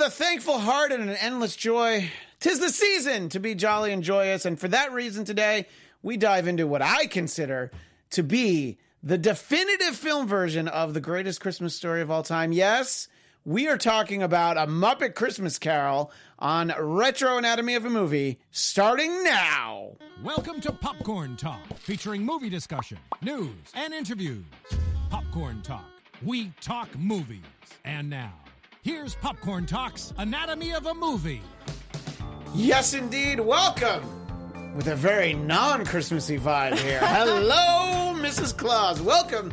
with a thankful heart and an endless joy. Tis the season to be jolly and joyous, and for that reason today, we dive into what I consider to be the definitive film version of the greatest Christmas story of all time. Yes, we are talking about a Muppet Christmas Carol on Retro Anatomy of a Movie, starting now. Welcome to Popcorn Talk, featuring movie discussion, news, and interviews. Popcorn Talk, we talk movies. And now, here's Popcorn Talk's Anatomy of a Movie. Yes, indeed. Welcome with a very non Christmassy vibe here. Hello, Mrs. Claus. Welcome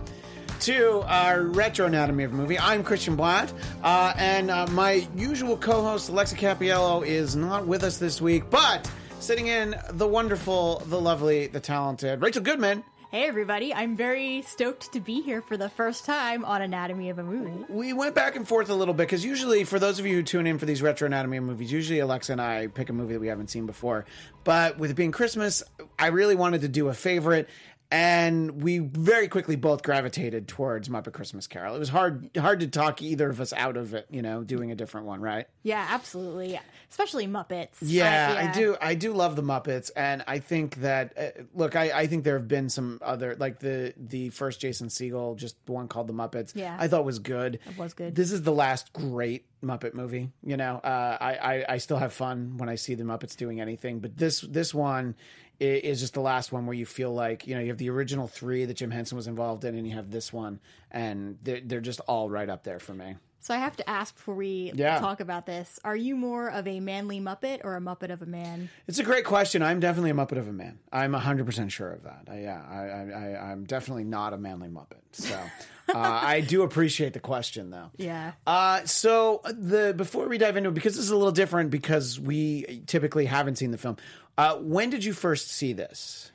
to our Retro Anatomy of a Movie. I'm Christian Blatt, uh, and uh, my usual co host, Alexa Capiello, is not with us this week, but sitting in the wonderful, the lovely, the talented Rachel Goodman. Hey everybody, I'm very stoked to be here for the first time on Anatomy of a Movie. We went back and forth a little bit because usually, for those of you who tune in for these retro anatomy movies, usually Alexa and I pick a movie that we haven't seen before. But with it being Christmas, I really wanted to do a favorite, and we very quickly both gravitated towards Muppet Christmas Carol. It was hard hard to talk either of us out of it, you know, doing a different one, right? Yeah, absolutely. Especially Muppets. Yeah, I, I do. I do love the Muppets, and I think that uh, look, I, I think there have been some other like the the first Jason Segel, just the one called the Muppets. Yeah. I thought was good. It was good. This is the last great Muppet movie. You know, uh, I, I I still have fun when I see the Muppets doing anything, but this this one is just the last one where you feel like you know you have the original three that Jim Henson was involved in, and you have this one, and they're they're just all right up there for me. So I have to ask before we Yeah. talk about this: Are you more of a manly Muppet or a Muppet of a man? It's a great question. I'm definitely a Muppet of a man. I'm 100% sure of that. I, yeah, I, I, I, I'm definitely not a manly Muppet. So uh, I do appreciate the question, though. Yeah. Uh, so the before we dive into it, because this is a little different, because we typically haven't seen the film. Uh, when did you first see this?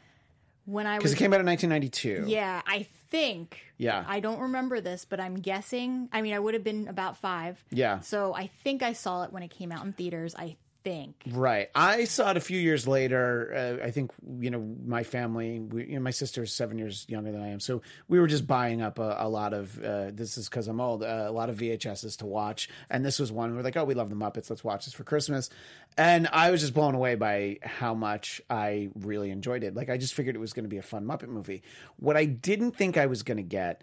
When I Because was it came out in 1992. Yeah, I think. Yeah. I don't remember this, but I'm guessing. I mean, I would have been about five. Yeah. So I think I saw it when it came out in theaters. I think. Right. I saw it a few years later. Uh, I think you know my family. We, you know, my sister's seven years younger than I am, so we were just buying up a, a lot of. Uh, this is because I'm old. Uh, a lot of VHSs to watch, and this was one. We're like, oh, we love the Muppets. Let's watch this for Christmas. And I was just blown away by how much I really enjoyed it. Like I just figured it was going to be a fun Muppet movie. What I didn't think I was going to get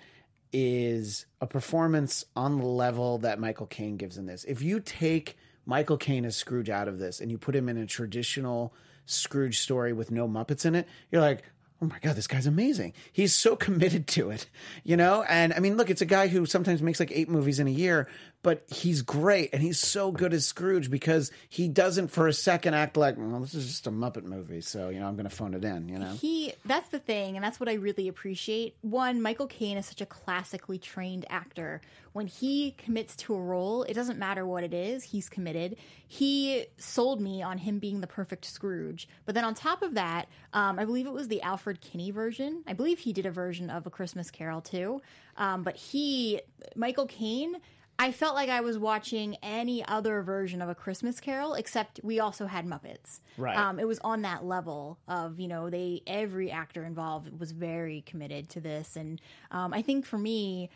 is a performance on the level that Michael Caine gives in this. If you take Michael Caine as Scrooge out of this and you put him in a traditional Scrooge story with no Muppets in it, you're like, oh my God, this guy's amazing. He's so committed to it, you know? And I mean, look, it's a guy who sometimes makes like eight movies in a year, but he's great and he's so good as Scrooge because he doesn't for a second act like, well, this is just a Muppet movie. So, you know, I'm going to phone it in, you know? He that's the thing, and that's what I really appreciate. One, Michael Caine is such a classically trained actor. When he commits to a role, it doesn't matter what it is, he's committed. He sold me on him being the perfect Scrooge. But then on top of that, um, I believe it was the Albert Finney version. I believe he did a version of A Christmas Carol too. Um, but he, Michael Caine, I felt like I was watching any other version of A Christmas Carol, except we also had Muppets. Right. Um, it was on that level of you know they every actor involved was very committed to this, and um, I think for me,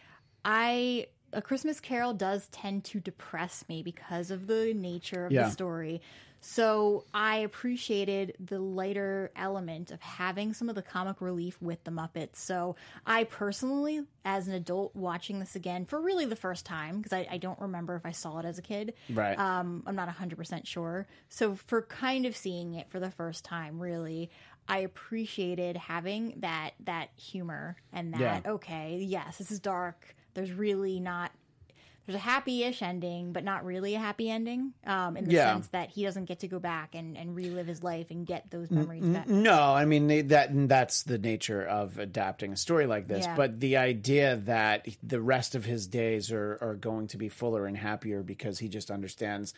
I A Christmas Carol does tend to depress me because of the nature of Yeah. the story. So I appreciated the lighter element of having some of the comic relief with the Muppets. So I personally, as an adult watching this again for really the first time, because I, I don't remember if I saw it as a kid. Right. Um, I'm not 100% sure. So for kind of seeing it for the first time, really, I appreciated having that that humor and that Yeah. okay, yes, this is dark. There's really not there's a happy-ish ending, but not really a happy ending. Um, in the Yeah. sense that he doesn't get to go back and, and relive his life and get those memories back. No, I mean they- that that's the nature of adapting a story like this. Yeah. But the idea that the rest of his days are are going to be fuller and happier because he just understands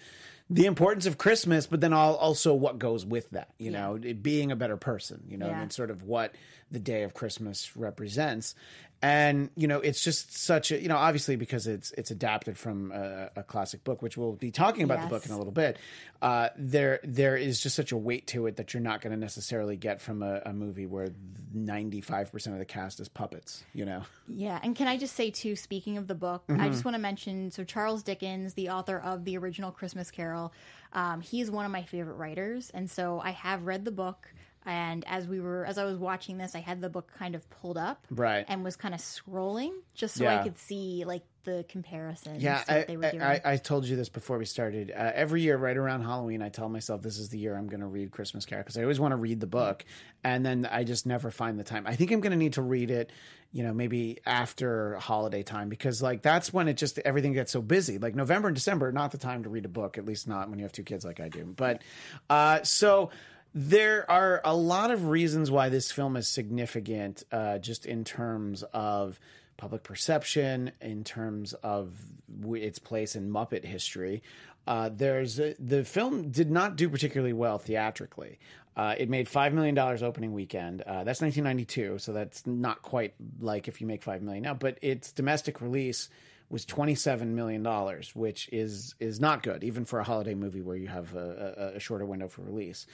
the importance of Christmas, but then also what goes with that. You know, it being a better person. You know, Yeah. and sort of what the day of Christmas represents. And you know it's just such a you know obviously because it's it's adapted from a, a classic book which we'll be talking about the book in a little bit uh, there there is just such a weight to it that you're not going to necessarily get from a, a movie where 95% of the cast is puppets you know Yeah, and can I just say too, speaking of the book, Mm-hmm. I just want to mention so Charles Dickens, the author of the original Christmas Carol, um, he's one of my favorite writers, and so I have read the book. And as we were, as I was watching this, I had the book kind of pulled up, Right. and was kind of scrolling just so Yeah. I could see like the comparison Yeah, I, they were I, doing. I, I told you this before we started. Uh, every year, right around Halloween, I tell myself this is the year I'm going to read Christmas Carol because I always want to read the book, and then I just never find the time. I think I'm going to need to read it, you know, maybe after holiday time because like that's when it just everything gets so busy. Like November and December, not the time to read a book, at least not when you have two kids like I do. But uh, so there are a lot of reasons why this film is significant, uh, just in terms of public perception, in terms of its place in Muppet history. Uh, there's a, the film did not do particularly well theatrically. Uh, it made five million dollars opening weekend. Uh, that's 1992, so that's not quite like if you make five million now. But its domestic release was 27 million dollars, which is is not good, even for a holiday movie where you have a, a, a shorter window for release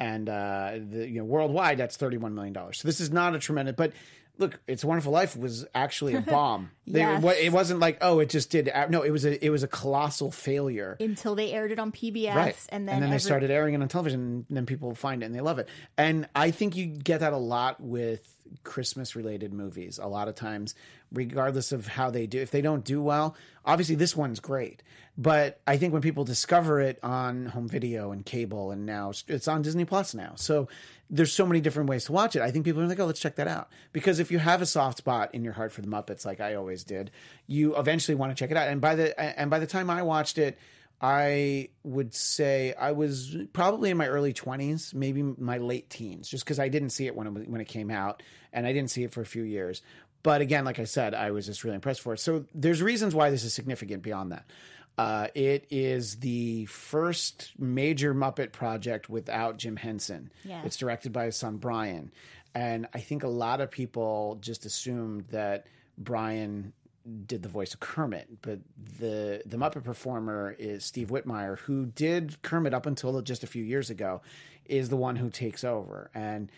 and uh, the, you know worldwide that's thirty one million dollars. So this is not a tremendous, but look, It's a Wonderful Life was actually a bomb. They- Yes. what- it wasn't like oh, it just did. No, it was a it was a colossal failure. until they aired it on PBS, Right, and then, they every- started airing it on television, and then people find it and they love it. And I think you get that a lot with Christmas related movies. A lot of times, regardless of how they do, if they don't do well, obviously this one's great. But I think when people discover it on home video and cable, and now it's on Disney Plus now, so there's so many different ways to watch it. I think people are like, oh, let's check that out. Because if you have a soft spot in your heart for the Muppets, like I always did, you eventually want to check it out. And by the and by the time I watched it. I would say I was probably in my early 20s, maybe my late teens, just because I didn't see it when it when it came out, and I didn't see it for a few years. But again, like I said, I was just really impressed for it. So there's reasons why this is significant beyond that. Uh, it is the first major Muppet project without Jim Henson. Yeah. It's directed by his son Brian, and I think a lot of people just assumed that Brian did the voice of Kermit, but the the Muppet performer is Steve Whitmire, who did Kermit up until just a few years ago, is the one who takes over, and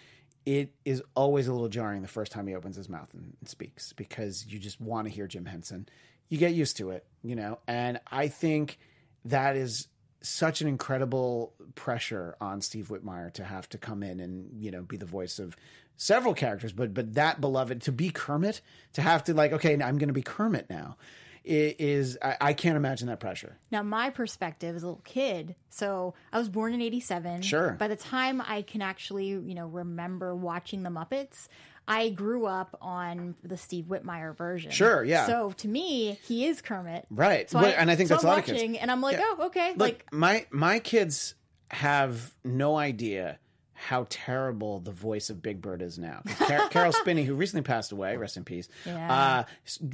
it is always a little jarring the first time he opens his mouth and, speaks because you just want to hear Jim Henson. You get used to it, you know, and I think that is such an incredible pressure on Steve Whitmire to have to come in and you know be the voice of several characters, but but that beloved to be Kermit, to have to like okay, I'm going to be Kermit now, is I, I can't imagine that pressure. Now, my perspective as a little kid, so I was born in 87. Sure. By the time I can actually, you know, remember watching the Muppets, I grew up on the Steve Whitmire version. Sure, yeah. So to me, he is Kermit. Right. So Well, and I think so that's I'm a lot of kids. watching, And I'm like, Yeah. oh, okay. Look, like, my my kids have no idea how terrible the voice of Big Bird is now. Car- Caroll Spinney, who recently passed away, rest in peace, Yeah. uh,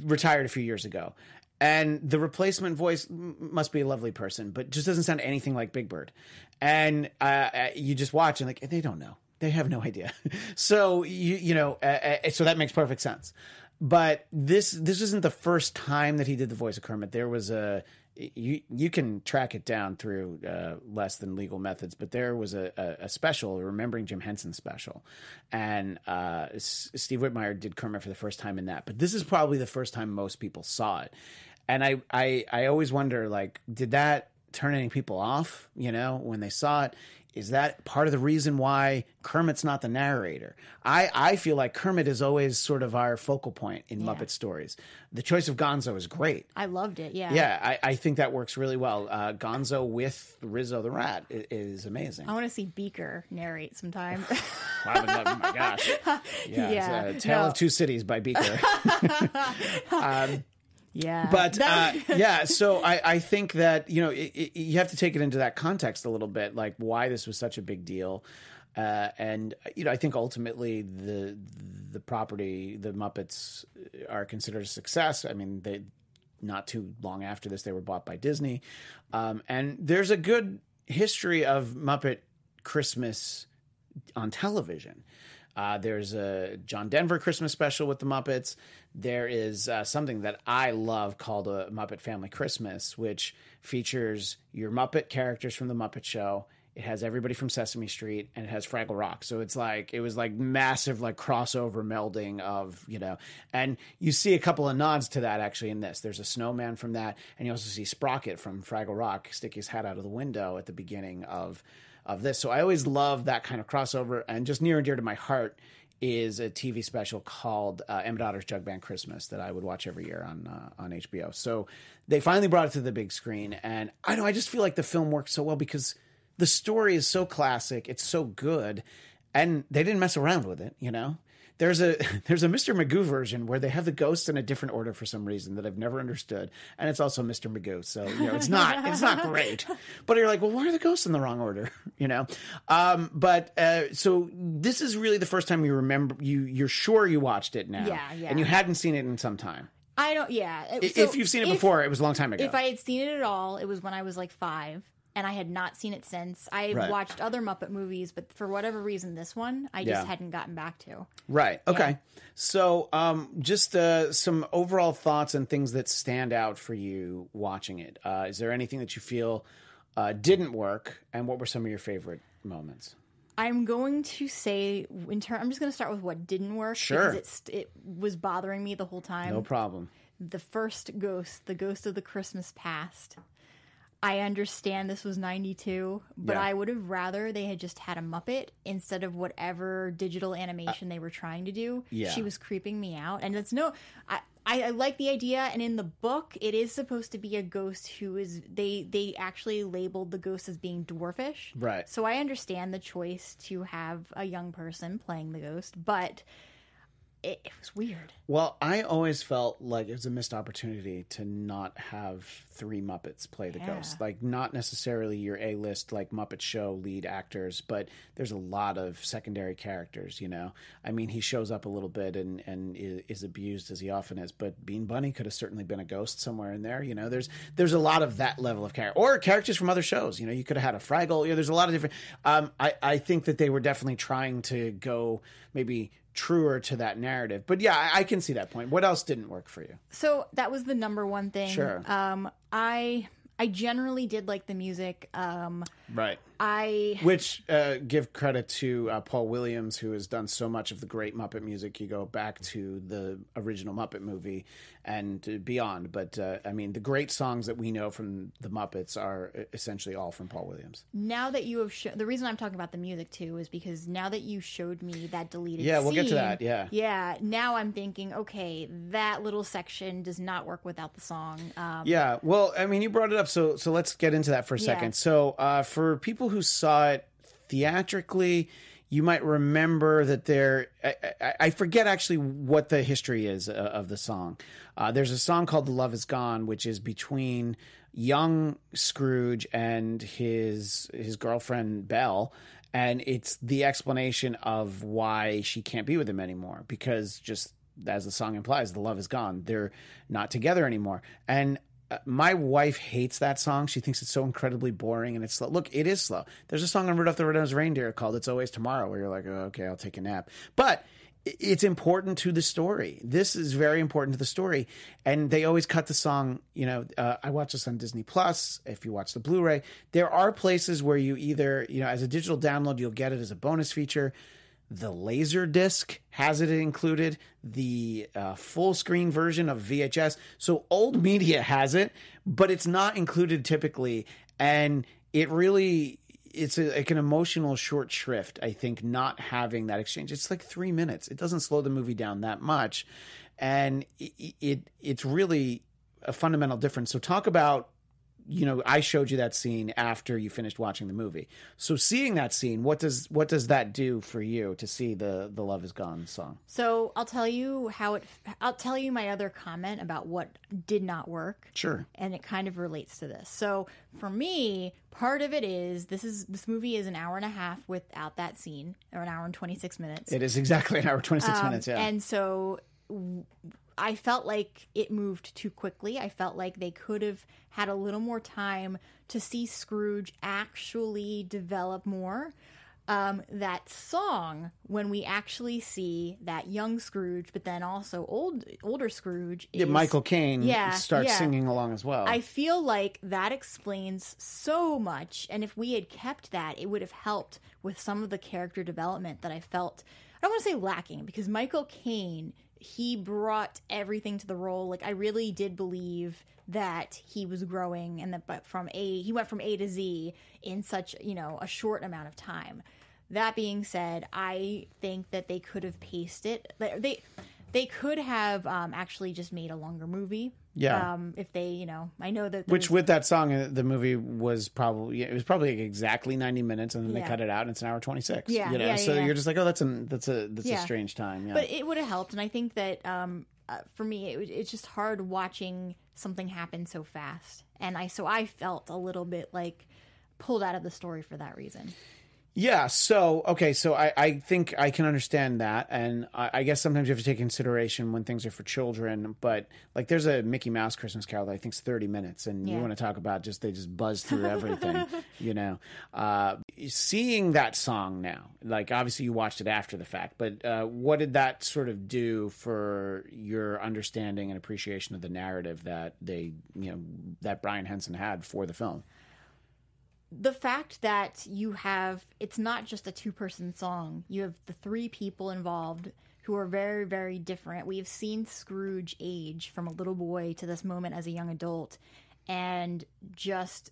retired a few years ago. And the replacement voice must be a lovely person, but just doesn't sound anything like Big Bird. And uh, uh, you just watch and like they don't know, they have no idea. so you you know, uh, uh, so that makes perfect sense. But this this isn't the first time that he did the voice of Kermit. There was a you you can track it down through uh, less than legal methods, but there was a, a, a special, a remembering Jim Henson special, and uh, S- Steve Whitmire did Kermit for the first time in that. But this is probably the first time most people saw it, and I I, I always wonder like, did that turn any people off? You know, when they saw it. Is that part of the reason why Kermit's not the narrator? I, I feel like Kermit is always sort of our focal point in Muppet stories. The choice of Gonzo is great. I loved it. Yeah. Yeah, I, I think that works really well. Uh, Gonzo with Rizzo the Rat i- is amazing. I want to see Beaker narrate sometime. I would love, oh my gosh. Yeah, Yeah, Tale no. of Two Cities by Beaker. yeah. but uh, yeah, so I, I think that you know it, it, you have to take it into that context a little bit, like why this was such a big deal, uh, and you know I think ultimately the the property, the Muppets, are considered a success. I mean, they not too long after this they were bought by Disney, um, and there's a good history of Muppet Christmas on television. Uh, there's a John Denver Christmas special with the Muppets. There is uh, something that I love called a Muppet Family Christmas, which features your Muppet characters from the Muppet Show. It has everybody from Sesame Street and it has Fraggle Rock. So it's like it was like massive like crossover melding of, you know. And you see a couple of nods to that actually in this. There's a snowman from that and you also see Sprocket from Fraggle Rock stick his head out of the window at the beginning of of this. So I always love that kind of crossover and just near and dear to my heart is a TV special called uh, Emmett Otter's Jug Band Christmas that I would watch every year on uh, on HBO. So they finally brought it to the big screen, and I know I just feel like the film works so well because the story is so classic, it's so good, and they didn't mess around with it. You know, there's a there's a Mr. Magoo version where they have the ghosts in a different order for some reason that I've never understood, and it's also Mr. Magoo. So you know, it's not it's not great, but you're like, well, why are the ghosts in the wrong order? You know, um, but uh, so this is really the first time you remember you you're sure you watched it now, Yeah, yeah. and you hadn't seen it in some time. I don't. Yeah. I- if you've seen it before, it was a long time ago. if I had seen it at all, it was when I was like five, and I had not seen it since. I Right. watched other Muppet movies, but for whatever reason, this one I just Yeah. hadn't gotten back to. Right. Okay. So, um, just uh, some overall thoughts and things that stand out for you watching it. Uh, is there anything that you feel uh, didn't work, and what were some of your favorite moments? I'm going to say in turn. I'm just going to start with what didn't work Sure. because it was bothering me the whole time. No problem. the first ghost, the ghost of the Christmas past. I understand this was 92, but Yeah. I would have rather they had just had a Muppet instead of whatever digital animation they were trying to do. yeah. She was creeping me out. And it's no, I, I, I like the idea. And in the book, it is supposed to be a ghost who is, they, they actually labeled the ghost as being dwarfish. Right. So I understand the choice to have a young person playing the ghost, but it, it was weird. Well, I always felt like it was a missed opportunity to not have three Muppets play the Yeah. ghost. Like, not necessarily your A list, like Muppet Show lead actors, but there's a lot of secondary characters, you know? I mean, he shows up a little bit and, and is abused as he often is, but Bean Bunny could have certainly been a ghost somewhere in there, you know? There's there's a lot of that level of character. Or characters from other shows, you know? You could have had a Fraggle, you know, there's a lot of different. Um, I, I think that they were definitely trying to go maybe truer to that narrative. But yeah, I, I can see that point. What else didn't work for you? So that was the number one thing. Sure. Um, I I generally did like the music. Um, Right. I Which uh, give credit to uh, Paul Williams, who has done so much of the great Muppet music. You go back to the original Muppet movie and uh, beyond. But uh, I mean, the great songs that we know from the Muppets are uh, essentially all from Paul Williams. now that you have shown the reason I'm talking about the music too is because now that you showed me that deleted Yeah, we'll get to scene, that, yeah. yeah now I'm thinking okay that little section does not work without the song um, Yeah, well, I mean, you brought it up, so so let's get into that for a Yeah. second. So, uh, for people who saw it theatrically, you might remember that there. I, I, I forget actually what the history is uh, of the song. Uh, there's a song called "The Love Is Gone," which is between young Scrooge and his his girlfriend Belle. And it's the explanation of why she can't be with him anymore because just as the song implies, the love is gone. They're not together anymore. And my wife hates that song. She thinks it's so incredibly boring and it's slow. Look, it is slow. There's a song on Rudolph the Red-Nosed Reindeer called "It's Always Tomorrow," where you're like, oh, "Okay, I'll take a nap," but it's important to the story. This is very important to the story, and they always cut the song. You know, uh, I watch this on Disney Plus. If you watch the Blu-ray, there are places where you either, you know, as a digital download, you'll get it as a bonus feature. The laser disc has it included. The uh, full screen version of VHS. So old media has it, but it's not included typically. And it really, it's a, like an emotional short shrift. I think not having that exchange. It's like three minutes. It doesn't slow the movie down that much, and it, it it's really a fundamental difference. So talk about you know i showed you that scene after you finished watching the movie. So seeing that scene what does what does that do for you to see the the love is gone song? So I'll tell you how it I'll tell you my other comment about what did not work. Sure. And it kind of relates to this. So for me, part of it is this is this movie is an hour and a half without that scene, or an hour and twenty six minutes. it is exactly an hour 26 Um, minutes yeah. And so I felt like it moved too quickly. I felt like they could have had a little more time to see Scrooge actually develop more. um, that song when we actually see that young Scrooge, but then also old older Scrooge. Is, Yeah, Michael Caine Yeah, starts yeah. singing along as well. I feel like that explains so much, and if we had kept that, it would have helped with some of the character development that I felt. I don't want to say lacking because Michael Caine he brought everything to the role. Like I really did believe that he was growing, and that but from A he went from A to Z in such you know a short amount of time. That being said, I think that they could have paced it. They they could have um, actually just made a longer movie. Yeah. Um, if they, you know, I know that Which with that song, uh, the movie was probably it was probably exactly ninety minutes, and then they cut it out, and it's an hour twenty six. Yeah, you know, yeah, so yeah. you're just like, oh, that's a that's a that's a strange time. Yeah, but it would have helped, and I think that um, uh, for me, it, it's just hard watching something happen so fast, and I so I felt a little bit like pulled out of the story for that reason. Yeah. So okay. So I, I think I can understand that, and I, I guess sometimes you have to take consideration when things are for children. But like, there's a Mickey Mouse Christmas Carol that I think's 30 minutes, and you want to talk about just they just buzz through everything. you know, uh, seeing that song now, like obviously you watched it after the fact, but uh, what did that sort of do for your understanding and appreciation of the narrative that they, you know, that Brian Henson had for the film? The fact that you have it's not just a two person song. You have the three people involved who are very very different. We have seen scrooge age from a little boy to this moment as a young adult and just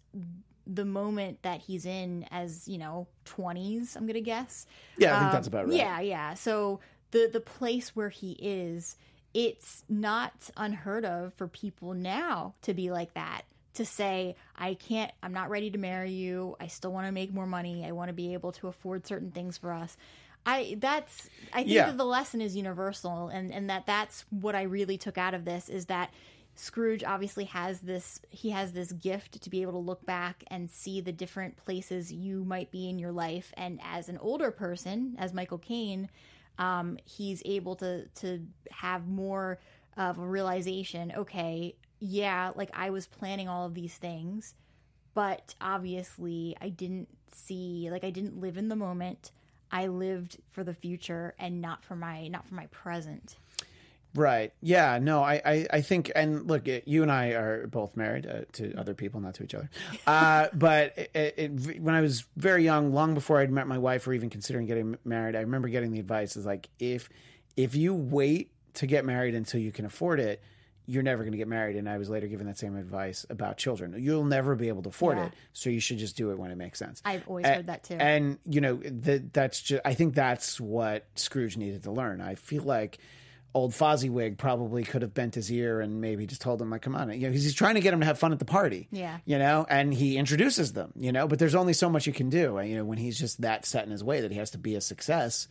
the moment that he's in as you know 20s i'm gonna guess. Yeah, I think Um, that's about right. yeah yeah. So the the place where he is it's not unheard of for people now to be like that to say i can't i'm not ready to marry you. I still want to make more money. I want to be able to afford certain things for us. I that's i think Yeah. that the lesson is universal and and that that's what i really took out of this is that Scrooge obviously has this he has this gift to be able to look back and see the different places you might be in your life. And as an older person as Michael Caine um, he's able to to have more of a realization okay yeah like I was planning all of these things but obviously I didn't see like I didn't live in the moment I lived for the future and not for my not for my present Right. Yeah. No, I, I, I think, and look, it, you and I are both married uh, to other people, not to each other. Uh, but it, it, when I was very young, long before I'd met my wife or even considering getting married, I remember getting the advice is like, if, if you wait to get married until you can afford it, you're never going to get married. And I was later given that same advice about children. You'll never be able to afford Yeah. it. So you should just do it when it makes sense. I've always A- heard that too. And you know that that's just. I think that's what Scrooge needed to learn. I feel like old Fozziwig probably could have bent his ear and maybe just told him like, "Come on," you know, because he's trying to get him to have fun at the party. Yeah. you know, and he introduces them. You know, but there's only so much you can do. You know, when he's just that set in his way that he has to be a success.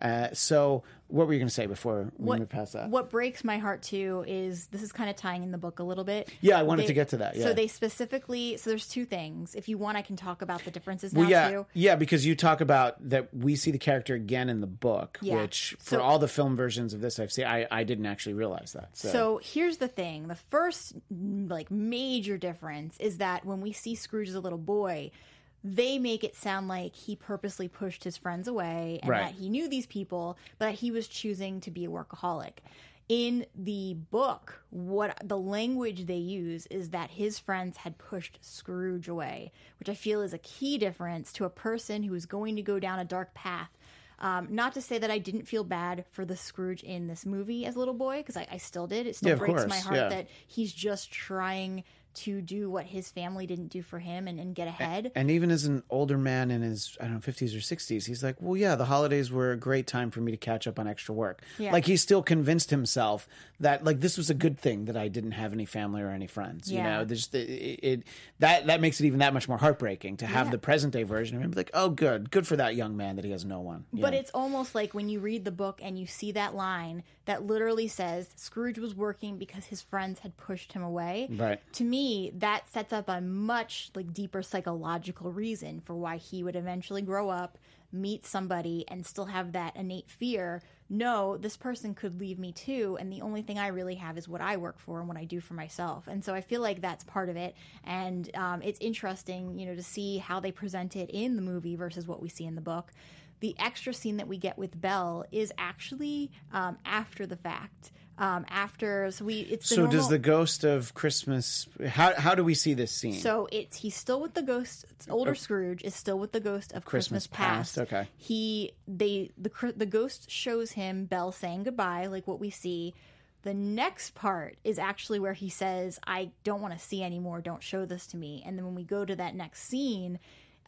Uh, so, what were you going to say before we what, move past that? what breaks my heart too is this is kind of tying in the book a little bit. Yeah, I wanted They- to get to that, yeah. So they specifically so there's two things. If you want, I can talk about the differences now Well, yeah, too. yeah, because you talk about that we see the character again in the book, Yeah. which for So- all the film versions of this I've seen, I, I didn't actually realize that. So, So here's the thing: the first like major difference is that when we see Scrooge as a little boy, they make it sound like he purposely pushed his friends away and Right. that he knew these people, but he was choosing to be a workaholic. In the book, what the language they use is that his friends had pushed Scrooge away, which I feel is a key difference to a person who is going to go down a dark path um, not to say that I didn't feel bad for the Scrooge in this movie as a little boy, because I, I still did. It still Yeah, breaks course, my heart yeah. that he's just trying to do what his family didn't do for him and, and get ahead. and even as an older man in his I don't know fifties or sixties, he's like, well, yeah, the holidays were a great time for me to catch up on extra work. Yeah. Like he still convinced himself that like this was a good thing that I didn't have any family or any friends. You know, there's it, it that that makes it even that much more heartbreaking to have Yeah. the present day version of him be like, oh, good, good for that young man that he has no one. But know? it's almost like when you read the book and you see that line that literally says Scrooge was working because his friends had pushed him away. Right. To me, that sets up a much like deeper psychological reason for why he would eventually grow up, meet somebody, and still have that innate fear. No, this person could leave me too, and the only thing I really have is what I work for and what I do for myself. And so I feel like that's part of it, and um, it's interesting, you know, to see how they present it in the movie versus what we see in the book. The extra scene that we get with Belle is actually um, after the fact. Um, after so we it's the So does the ghost of Christmas? How how do we see this scene? so it's he's still with the ghost. Older Scrooge is still with the ghost of Christmas, Oh. Christmas Past, Past. okay. He they the the ghost shows him Belle saying goodbye, like what we see. The next part is actually where he says, "I don't want to see anymore. Don't show this to me." And then when we go to that next scene.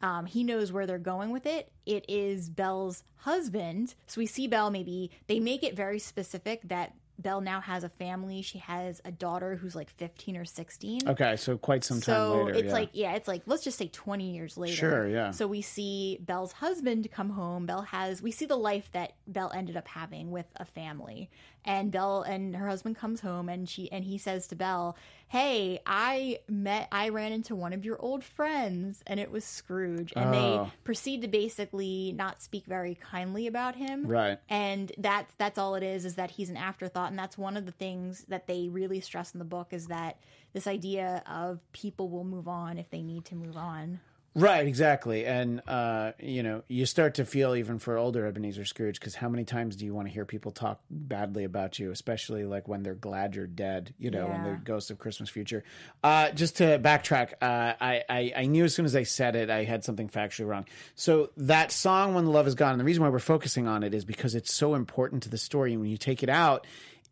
Um, he knows where they're going with it. It is Belle's husband. So we see Belle maybe, they make it very specific that Belle now has a family. She has a daughter who's like 15 or 16 okay, so quite some time so later. it's yeah. like yeah it's like let's just say 20 years later Sure, yeah. so we see belle's husband come home belle has we see the life that belle ended up having with a family and belle and her husband comes home and she and he says to belle hey i met i ran into one of your old friends and it was scrooge and they Oh. proceed to basically not speak very kindly about him Right. and that's that's all it is is that he's an afterthought and that's one of the things that they really stress in the book is that this idea of people will move on if they need to move on Right, exactly. And, uh, you know, you start to feel even for older Ebenezer Scrooge, because how many times do you want to hear people talk badly about you, especially like when they're glad you're dead, you know, when Yeah. the ghost of Christmas future. Uh, just to backtrack, uh, I, I, I knew as soon as I said it, I had something factually wrong. So that song, When the Love Is Gone, and the reason why we're focusing on it is because it's so important to the story. And when you take it out,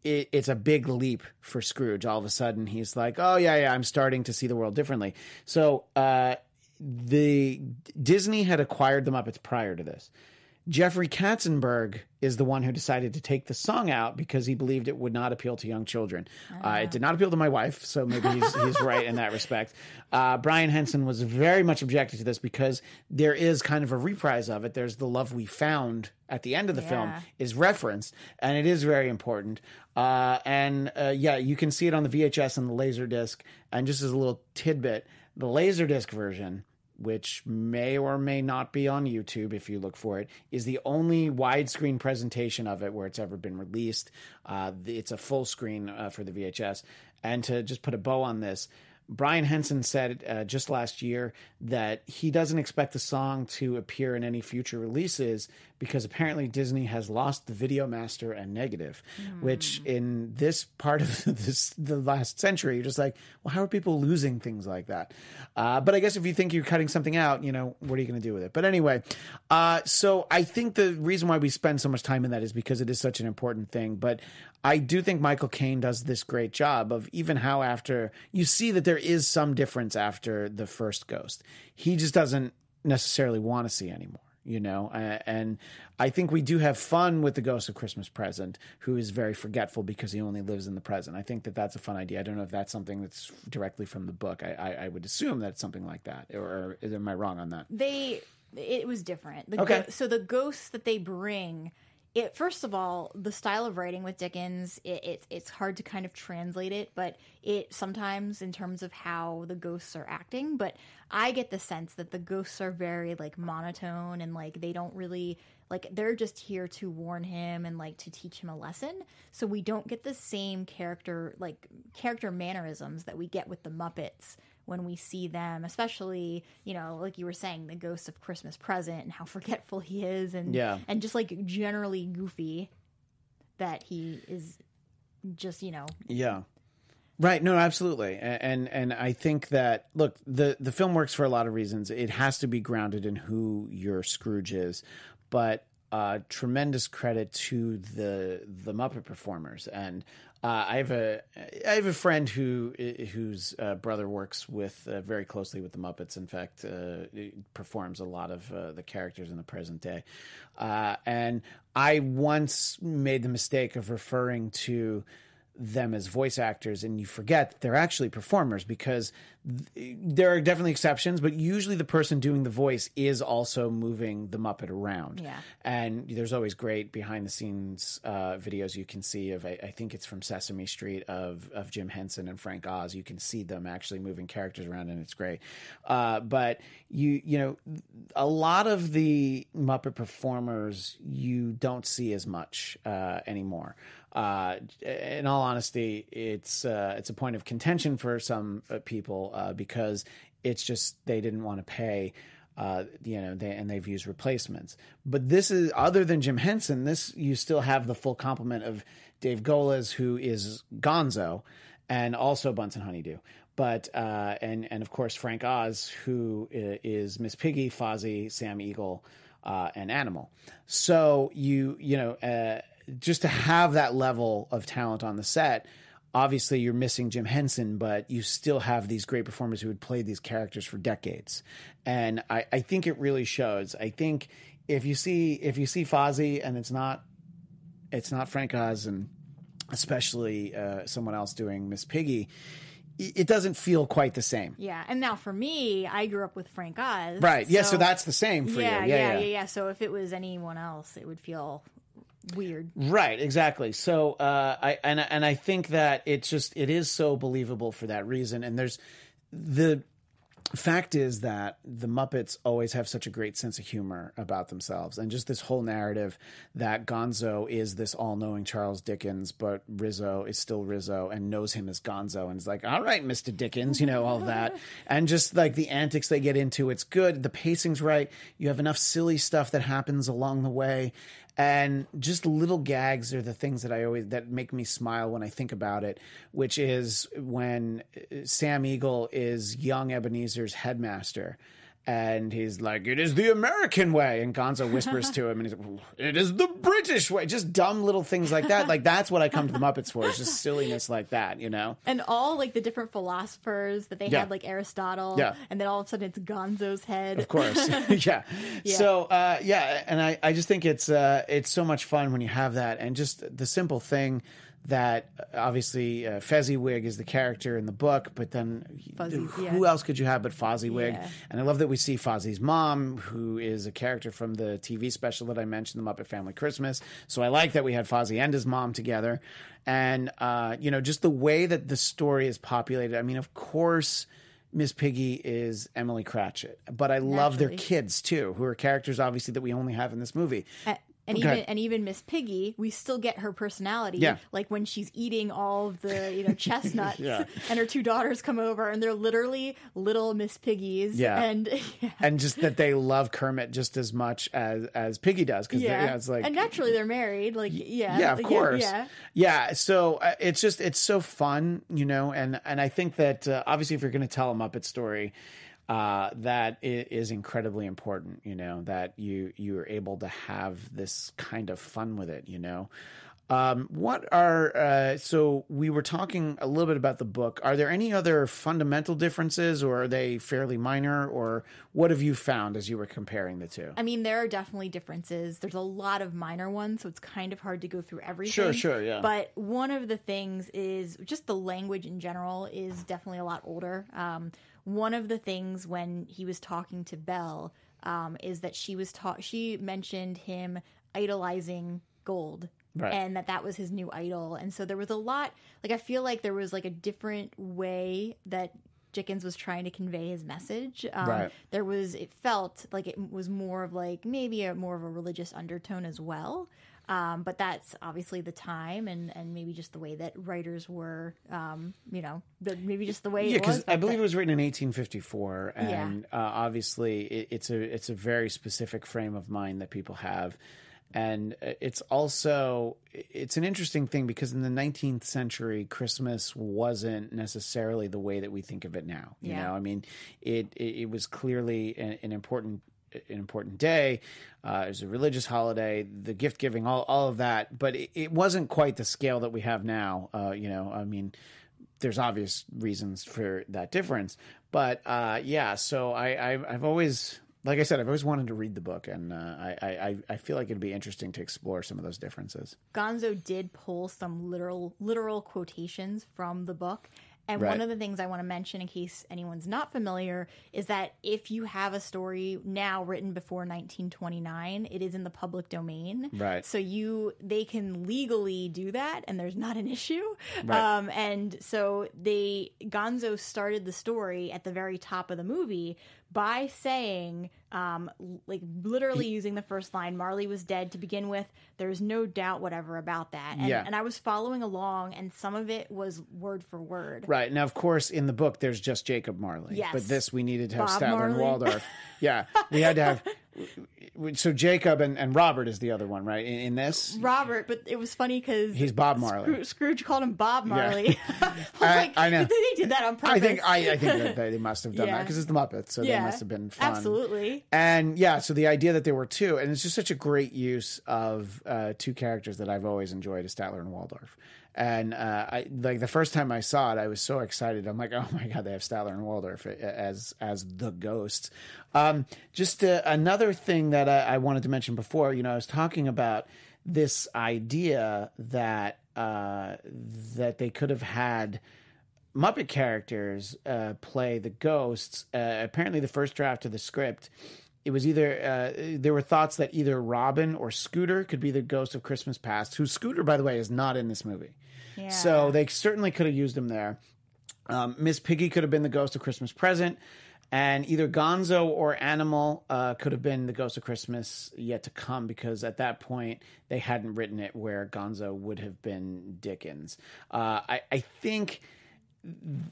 it, it's a big leap for Scrooge. All of a sudden, he's like, "Oh yeah, yeah, I'm starting to see the world differently." So uh, the Disney had acquired the Muppets prior to this. Jeffrey Katzenberg is the one who decided to take the song out because he believed it would not appeal to young children. Uh, it did not appeal to my wife, so maybe he's, he's right in that respect. Uh, Brian Henson was very much objected to this because there is kind of a reprise of it. There's the love we found at the end of the film is referenced, and it is very important. Uh, and uh, yeah, you can see it on the VHS and the Laserdisc. And just as a little tidbit, the Laserdisc version, which may or may not be on YouTube if you look for it, is the only widescreen presentation of it where it's ever been released. Uh, it's a full screen uh, for the VHS. And to just put a bow on this, Brian Henson said uh, just last year that he doesn't expect the song to appear in any future releases because apparently Disney has lost the video master and negative, which in this part of this the last century, you're just like, well, how are people losing things like that? Uh, but I guess if you think you're cutting something out, you know, what are you going to do with it? But anyway, uh, so I think the reason why we spend so much time in that is because it is such an important thing. But I do think Michael Caine does this great job of even how after you see that there is some difference after the first Ghost, he just doesn't necessarily want to see anymore. You know, and I think we do have fun with the Ghost of Christmas Present, who is very forgetful because he only lives in the present. I think that that's a fun idea. I don't know if that's something that's directly from the book. I, I, I would assume that it's something like that, or, or am I wrong on that? they it was different the Okay. go- so the ghosts that they bring it first of all the style of writing with dickens it, it, it's hard to kind of translate it but it sometimes in terms of how the ghosts are acting but i get the sense that the ghosts are very like monotone and like they don't really like they're just here to warn him and like to teach him a lesson. So we don't get the same character like character mannerisms that we get with the muppets when we see them, especially, you know, like you were saying, the ghost of Christmas present and how forgetful he is and Yeah. and just like generally goofy that he is just, you know, Yeah. Right. No, absolutely. And and I think that look, the the film works for a lot of reasons. It has to be grounded in who your Scrooge is, but uh, tremendous credit to the the Muppet performers. And uh, I have a I have a friend who whose uh, brother works with uh, very closely with the Muppets. In fact, uh, performs a lot of uh, the characters in the present day. Uh, and I once made the mistake of referring to them as voice actors and you forget that they're actually performers because th- there are definitely exceptions but usually the person doing the voice is also moving the muppet around Yeah. and there's always great behind the scenes uh, videos you can see of I, I think it's from Sesame Street of of Jim Henson and Frank Oz. You can see them actually moving characters around, and it's great. Uh, but you you know a lot of the Muppet performers you don't see as much uh, anymore. Uh, in all honesty, it's uh, it's a point of contention for some uh, people uh, because it's just they didn't want to pay uh, you know, they, and they've used replacements. But this is other than Jim Henson. This you still have the full complement of Dave Goelz, who is Gonzo, and also Bunsen Honeydew. But and and of course Frank Oz, who is Miss Piggy, Fozzie, Sam Eagle, and Animal. So you you know just to have that level of talent on the set obviously you're missing Jim Henson, but you still have these great performers who had played these characters for decades. And I, I think it really shows. I think if you see if you see Fozzie and it's not it's not Frank Oz and especially uh, someone else doing Miss Piggy, it doesn't feel quite the same. Yeah, and now for me, I grew up with Frank Oz. Right. Yeah, so that's the same for yeah, you. yeah, yeah, yeah, So if it was anyone else, it would feel weird. Right, exactly. So, uh, I and and I think that it's just it is so believable for that reason. And there's the fact is that the Muppets always have such a great sense of humor about themselves, and just this whole narrative that Gonzo is this all-knowing Charles Dickens, but Rizzo is still Rizzo and knows him as Gonzo, and is like, "All right, Mister Dickens," you know, all that, and just like the antics they get into, it's good. The pacing's right. You have enough silly stuff that happens along the way, and just little gags are the things that I always that make me smile when I think about it. Which is when Sam Eagle is young Ebenezer's headmaster, and he's like, "It is the American way," and Gonzo whispers to him, and he's like, "It is the British way." Just dumb little things like that. Like that's what I come to the Muppets for. It's just silliness like that, you know. And all like the different philosophers that they Yeah. had, like Aristotle, Yeah. and then all of a sudden it's Gonzo's head. Of course, yeah. So uh, yeah, and I, I just think it's uh, it's so much fun when you have that, and just the simple thing that uh, obviously uh, Fezziwig is the character in the book, but then Fozzie, who yeah. else could you have but Fozziwig? Yeah. And I love that we see Fozzie's mom, who is a character from the TV special that I mentioned, The Muppet Family Christmas. So I like that we had Fozzie and his mom together, and uh, you know just the way that the story is populated. I mean, of course. Miss Piggy is Emily Cratchit, but I love their kids too, who are characters obviously that we only have in this movie. And Okay. even and even Miss Piggy, we still get her personality. Yeah. Like when she's eating all of the you know chestnuts, Yeah. and her two daughters come over, and they're literally little Miss Piggies. Yeah. and yeah, and just that they love Kermit just as much as as Piggy does because yeah. yeah, it's like and naturally they're married. Like yeah, yeah, of course. yeah. Yeah. So uh, it's just it's so fun, you know, and and I think that uh, obviously if you're going to tell a Muppet story, uh, that is incredibly important. You know that you you are able to have this kind of fun with it. You know. Um, what are uh, so we were talking a little bit about the book. Are there any other fundamental differences, or are they fairly minor, or what have you found as you were comparing the two? I mean, there are definitely differences. There's a lot of minor ones, so it's kind of hard to go through everything. Sure, sure, yeah. But one of the things is just the language in general is definitely a lot older. Um, one of the things when he was talking to Belle um, is that she was taught. She mentioned him idolizing gold. Right. And that that was his new idol, and so there was a lot. Like I feel like there was like a different way that Dickens was trying to convey his message. Um, Right. there was it felt like it was more of like maybe a more of a religious undertone as well um, but that's obviously the time and and maybe just the way that writers were um, you know maybe just the way Yeah, because I believe then. it was written in 1854, Yeah. and uh, obviously it, it's a it's a very specific frame of mind that people have, and it's also it's an interesting thing because in the 19th century, Christmas wasn't necessarily the way that we think of it now. You Yeah. know, I mean, it it, it was clearly an, an important an important day. Uh, it was a religious holiday, the gift giving, all all of that, but it, it wasn't quite the scale that we have now. Uh, you know, I mean there's obvious reasons for that difference. But uh, yeah, so I, I I've always like I said, I've always wanted to read the book, and uh, I, I I feel like it'd be interesting to explore some of those differences. Gonzo did pull some literal literal quotations from the book. And Right. one of the things I want to mention, in case anyone's not familiar, is that if you have a story now written before 1929, it is in the public domain. Right. So you they can legally do that, and there's not an issue. Right. Um, and so they Gonzo started the story at the very top of the movie by saying, um, like literally using the first line, Marley was dead to begin with. There's no doubt whatever about that. And, Yeah. and I was following along, and some of it was word for word. Right now, of course, in the book, there's just Jacob Marley. Yes. But this, we needed to have Bob Statler and Waldorf. yeah, we had to have. So Jacob and, and Robert is the other one, right? In, in this, Robert, but it was funny because He's Bob Marley. Scrooge called him Bob Marley. I I- like, I know. they did that on purpose. I think I, I think that they must have done that because it's the Muppets, so yeah, they must have been fun. Absolutely. And yeah, so the idea that there were two, and it's just such a great use of uh, two characters that I've always enjoyed, is Statler and Waldorf. And uh, I like the first time I saw it, I was so excited. I'm like, oh my god, they have Statler and Waldorf as as the ghosts. Um, just uh, another thing that I, I wanted to mention before, you know, I was talking about this idea that uh, that they could have had. Muppet characters uh, play the ghosts. Uh, apparently, the first draft of the script, it was either uh, there were thoughts that either Robin or Scooter could be the ghost of Christmas Past. Who Scooter, by the way, is not in this movie. Yeah. So they certainly could have used him there. Um, Miss Piggy could have been the ghost of Christmas Present, and either Gonzo or Animal uh, could have been the ghost of Christmas yet to come because at that point they hadn't written it where Gonzo would have been Dickens. Uh, I, I think.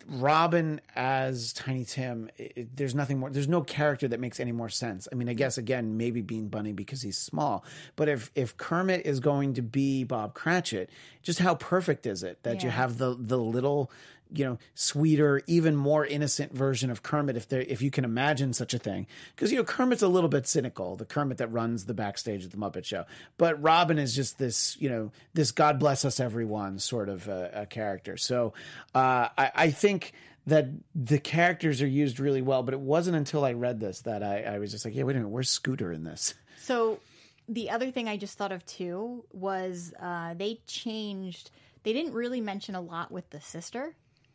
Robin as Tiny Tim, it, there's nothing more. There's no character that makes any more sense. I mean, I guess again, maybe Bean Bunny because he's small. But if if Kermit is going to be Bob Cratchit, just how perfect is it that you have the the little, you know, sweeter, even more innocent version of Kermit, if there if you can imagine such a thing, because you know Kermit's a little bit cynical, the Kermit that runs the backstage of the Muppet Show, but Robin is just this, you know, this God bless us everyone sort of uh, a character. So uh, I, I think that the characters are used really well, but it wasn't until I read this that I, I was just like, yeah, wait a minute, where's Scooter in this? So the other thing I just thought of too was uh, they changed. They didn't really mention a lot with the sister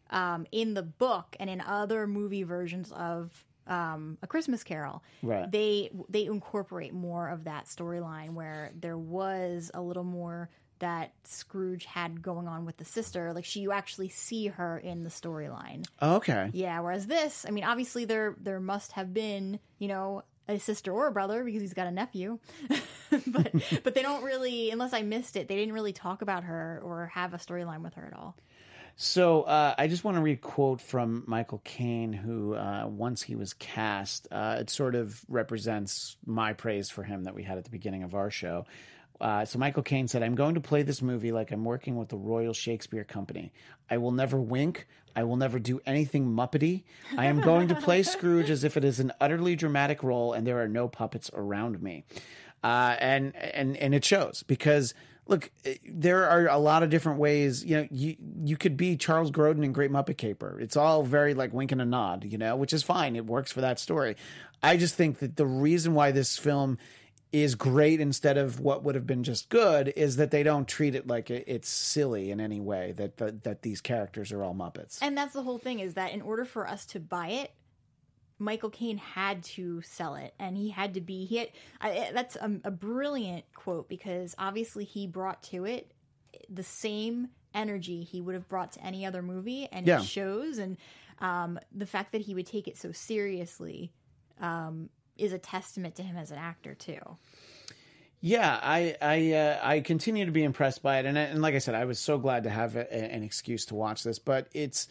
um, in the book and in other movie versions of um, A Christmas Carol. Right. They they incorporate more of that storyline where there was a little more that Scrooge had going on with the sister. Like she, you actually see her in the storyline. Okay. Yeah, whereas this, I mean, obviously there there must have been, you know, a sister or a brother because he's got a nephew. but but they don't really unless I missed it, they didn't really talk about her or have a storyline with her at all. So uh, I just want to read a quote from Michael Caine, who uh, once he was cast, uh, it sort of represents my praise for him that we had at the beginning of our show. Uh, so Michael Caine said, "I'm going to play this movie like I'm working with the Royal Shakespeare Company. I will never wink. I will never do anything muppety. I am going to play Scrooge as if it is an utterly dramatic role and there are no puppets around me." Uh, and and and it shows because look, eh, there are a lot of different ways. You know, you you could be Charles Grodin in Great Muppet Caper. It's all very like wink and a nod, you know, which is fine. It works for that story. I just think that the reason why this film is great instead of what would have been just good is that they don't treat it like it's silly in any way that that, that these characters are all Muppets. And that's the whole thing is that in order for us to buy it, Michael Caine had to sell it, and he had to be. He had I, that's a, a brilliant quote because obviously he brought to it the same energy he would have brought to any other movie, and Yeah. it shows. And um, the fact that he would take it so seriously um, is a testament to him as an actor too. Yeah, I I uh, I continue to be impressed by it, and and like I said, I was so glad to have a, an excuse to watch this. But it's,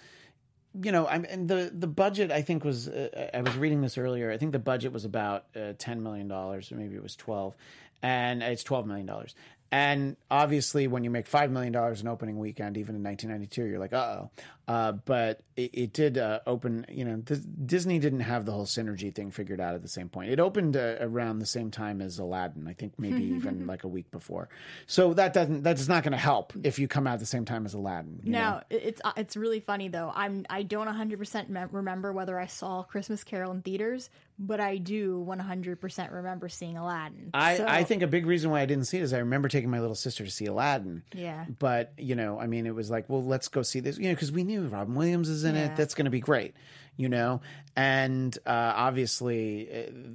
you know, I'm and the the budget I think was uh, I was reading this earlier. I think the budget was about uh, ten million dollars, or maybe it was twelve, and it's twelve million dollars. And obviously, when you make five million dollars in opening weekend, even in 1992, you're like, uh-oh. Uh But it, it did uh, open. You know, th- Disney didn't have the whole synergy thing figured out at the same point. It opened uh, around the same time as Aladdin. I think maybe even like a week before. So that doesn't that's not going to help if you come out at the same time as Aladdin. you know? No, it- it's uh, it's really funny though. I'm I don't 100 percent remember whether I saw Christmas Carol in theaters, but I do 100 percent remember seeing Aladdin. I, So- I think a big reason why I didn't see it is I remember taking my little sister to see Aladdin. Yeah. But, you know, I mean, it was like, well, let's go see this, you know, because we knew Robin Williams is in Yeah. it. That's going to be great, you know? And uh, obviously,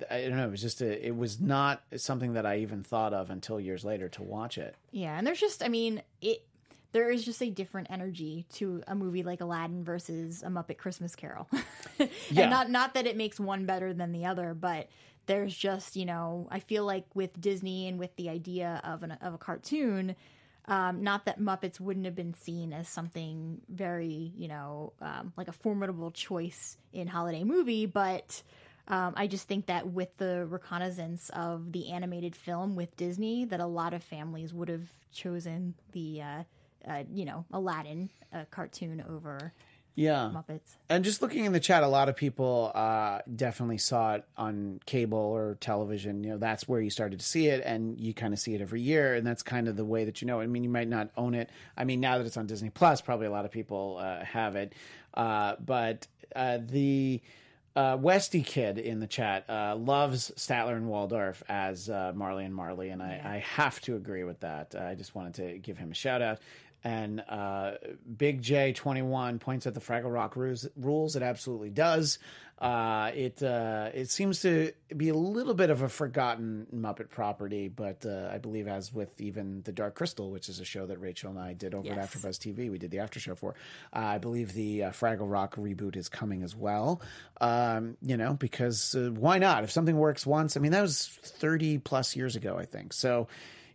I don't know, it was just, a, it was not something that I even thought of until years later to watch it. Yeah, and there's just I mean it. There is just a different energy to a movie like Aladdin versus a Muppet Christmas Carol. and Yeah. not not that it makes one better than the other, but there's just you know I feel like with Disney and with the idea of an of a cartoon. Um, not that Muppets wouldn't have been seen as something very, you know, um, like a formidable choice in holiday movie, but um, I just think that with the reconnaissance of the animated film with Disney, that a lot of families would have chosen the, uh, uh, you know, Aladdin uh, cartoon over Yeah. Muppets. And just looking in the chat, a lot of people uh, definitely saw it on cable or television. You know, that's where you started to see it, and you kind of see it every year, and that's kind of the way that you know. it. I mean, you might not own it. I mean, now that it's on Disney Plus, probably a lot of people uh, have it. Uh, but uh, the uh, Westy kid in the chat uh, loves Statler and Waldorf as uh, Marley and Marley, and I, I have to agree with that. Uh, I just wanted to give him a shout out. And uh, Big J twenty one points at the Fraggle Rock rules. rules. It absolutely does. Uh, it uh, it seems to be a little bit of a forgotten Muppet property, but uh, I believe as with even the Dark Crystal, which is a show that Rachel and I did over at AfterBuzz TV, we did the after show for. Uh, I believe the uh, Fraggle Rock reboot is coming as well. Um, you know, because uh, why not? If something works once, I mean that was thirty plus years ago, I think. So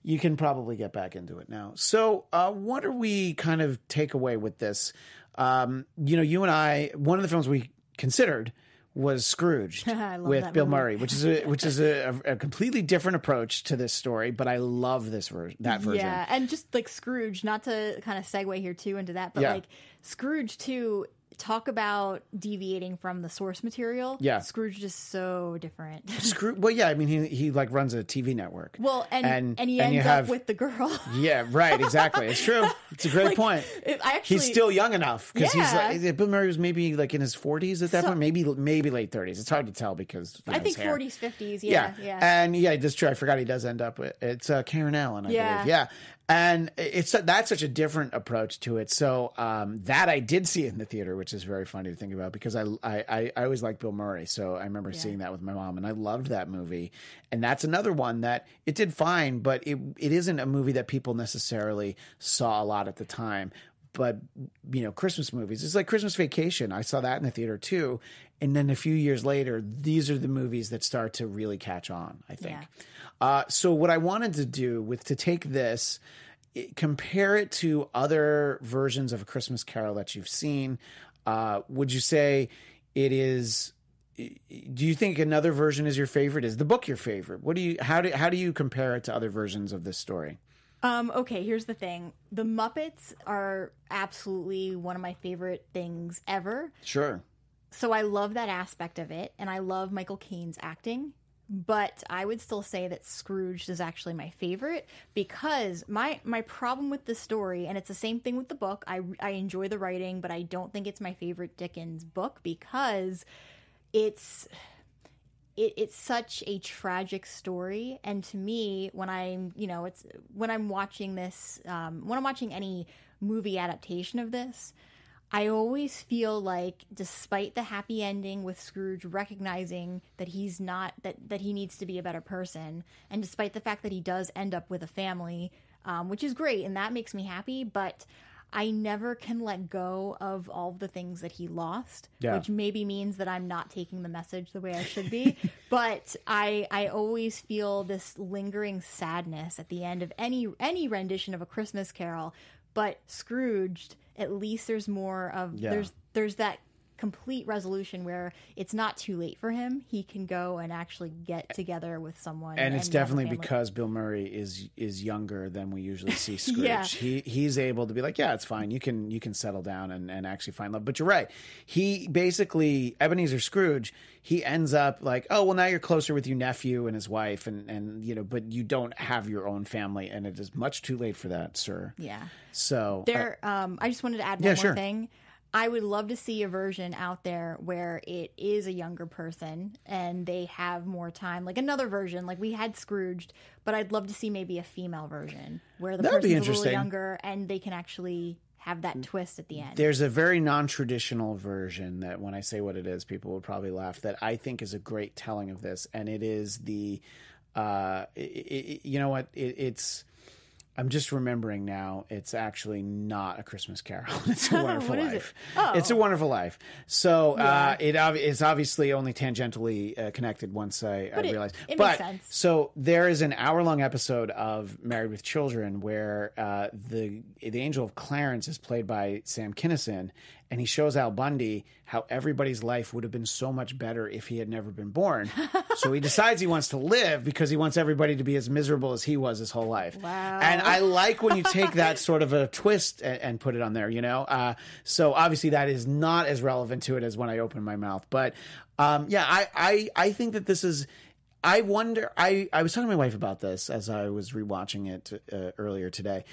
you can probably get back into it now. So, uh, what are we kind of take away with this? Um, you know, you and I, one of the films we considered was Scrooged with Bill movie. Murray, which is a which is a, a completely different approach to this story. But I love this version, that version. Yeah, and just like Scrooged, not to kind of segue here too into that, but Yeah. like Scrooged too. Talk about deviating from the source material. Yeah. Scrooged is so different. Scroo- well, yeah, I mean, he he like runs a TV network. Well, and and, And- he and ends up have- with the girl. yeah, right, exactly. It's true. It's a great Like, point. Actually, He's still young enough because Yeah. he's like Bill Murray was maybe like in his forties at that So- point, maybe maybe late thirties. It's hard to tell because you I think 40s, 50s. Yeah, Yeah, yeah. and yeah, that's true. I forgot he does end up with it's uh, Karen Allen, I Yeah. believe. Yeah, and it's that's such a different approach to it. So um, that I did see in the theater, which is very funny to think about because I I, I, I always liked Bill Murray, so I remember seeing that with my mom, and I loved that movie. And that's another one that it did fine, but it it isn't a movie that people necessarily saw a lot at the time but you know christmas movies. It's like christmas vacation. I saw that in the theater too. And then a few years later these are the movies that start to really catch on i think. Uh, so what i wanted to do with to take this i- compare it to other versions of a christmas carol that you've seen uh, would you say it is do you think another version is your favorite? Is the book your favorite? What do you how do how do you compare it to other versions of this story Um, okay, here's the thing. The Muppets are absolutely one of my favorite things ever. sure So I love that aspect of it, and I love Michael Caine's acting. But I would still say that Scrooged is actually my favorite because my my problem with the story, and it's the same thing with the book. I I enjoy the writing, but I don't think it's my favorite Dickens book because it's it, it's such a tragic story. And to me when i'm you know it's when i'm watching this um, when i'm watching any movie adaptation of this i always feel like despite the happy ending with scrooge recognizing that he's not that that he needs to be a better person and despite the fact that he does end up with a family um, which is great and that makes me happy but I never can let go of all the things that he lost, Yeah. which maybe means that I'm not taking the message the way I should be. but I I always feel this lingering sadness at the end of any any rendition of a Christmas Carol. But Scrooged, at least there's more of Yeah. there's there's that complete resolution where it's not too late for him. He can go and actually get together with someone. and it's definitely because Bill Murray is is younger than we usually see Scrooge. Yeah. He he's able to be like, yeah, it's fine. You can you can settle down and, and actually find love. But you're right. He basically Ebenezer Scrooge. He ends up like, oh well, now you're closer with your nephew and his wife, and and you know, but you don't have your own family, and it is much too late for that, sir. Yeah. So uh, There, um, I just wanted to add one Yeah, more sure. thing. I would love to see a version out there where it is a younger person and they have more time, like another version, like we had Scrooged, but I'd love to see maybe a female version where the That'd be person's a little interesting. younger and they can actually have that twist at the end. There's a very non-traditional version that when I say what it is, people would probably laugh. That I think is a great telling of this, and it is the, uh, i i you know what? It, it's. I'm just remembering now. It's actually not a Christmas Carol. It's a Wonderful is it? Life. Oh. It's a Wonderful Life. So uh, it ob- it's obviously only tangentially uh, connected once I, I But it- realized. it makes but sense. so there is an hour long episode of Married with Children where uh, the the angel of Clarence is played by Sam Kinison, and he shows Al Bundy how everybody's life would have been so much better if he had never been born. so he decides he wants to live because he wants everybody to be as miserable as he was his whole life. Wow. And I like when you take that sort of a twist and, and put it on there, you know? Uh, so obviously that is not as relevant to it as when I open my mouth. But um, yeah, I, I, I think that this is. I wonder. I, I was talking to my wife about this as I was rewatching it uh, earlier today.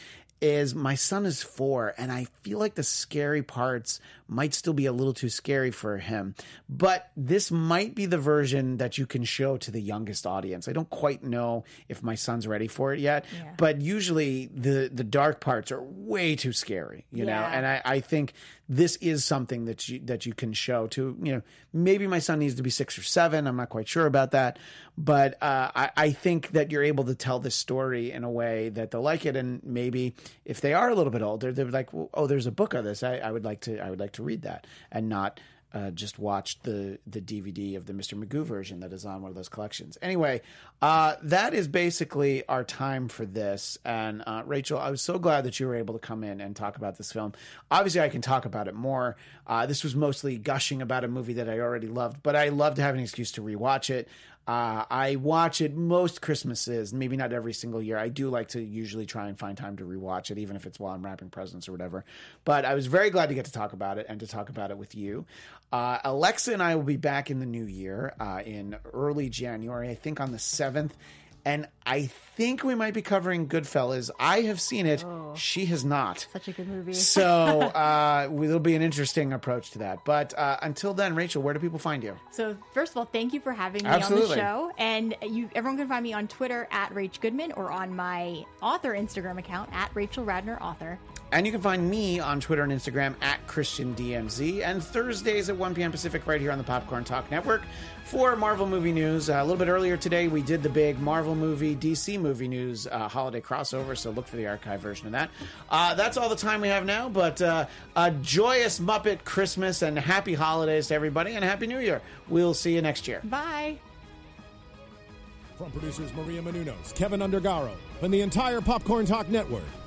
Is my son is four, and I feel like the scary parts might still be a little too scary for him. But this might be the version that you can show to the youngest audience. I don't quite know if my son's ready for it yet, Yeah. but usually the the dark parts are way too scary, you know. And I, I think this is something that you that you can show to you know maybe my son needs to be six or seven. I'm not quite sure about that, but uh, I, I think that you're able to tell this story in a way that they'll like it, and maybe if they are a little bit older, they're like, well, oh, there's a book of this. I, I would like to I would like to read that, and not. Uh, just watch the the DVD of the Mr. Magoo version that is on one of those collections. Anyway, uh, that is basically our time for this. And uh, Rachel, I was so glad that you were able to come in and talk about this film. Obviously, I can talk about it more. Uh, this was mostly gushing about a movie that I already loved, but I love to have an excuse to rewatch it. Uh, I watch it most Christmases, maybe not every single year. I do like to usually try and find time to rewatch it, even if it's while I'm wrapping presents or whatever. But I was very glad to get to talk about it and to talk about it with you. Uh, Alexa and I will be back in the new year uh, in early January, I think on the 7th. And I think we might be covering Goodfellas. I have seen it. She has not. Such a good movie. So uh, there'll be an interesting approach to that. But uh, until then, Rachel, where do people find you? So first of all, thank you for having me Absolutely. on the show. And you, everyone can find me on Twitter at Rach Goodman or on my author Instagram account at Rachel Radner Author. And you can find me on Twitter and Instagram at ChristianDMZ and Thursdays at 1 p.m. Pacific right here on the Popcorn Talk Network for Marvel movie news. Uh, a little bit earlier today, we did the big Marvel movie, DC movie news uh, holiday crossover, so look for the archive version of that. Uh, that's all the time we have now, but uh, a joyous Muppet Christmas and happy holidays to everybody and Happy New Year. We'll see you next year. Bye. From producers Maria Menounos, Kevin Undergaro, and the entire Popcorn Talk Network,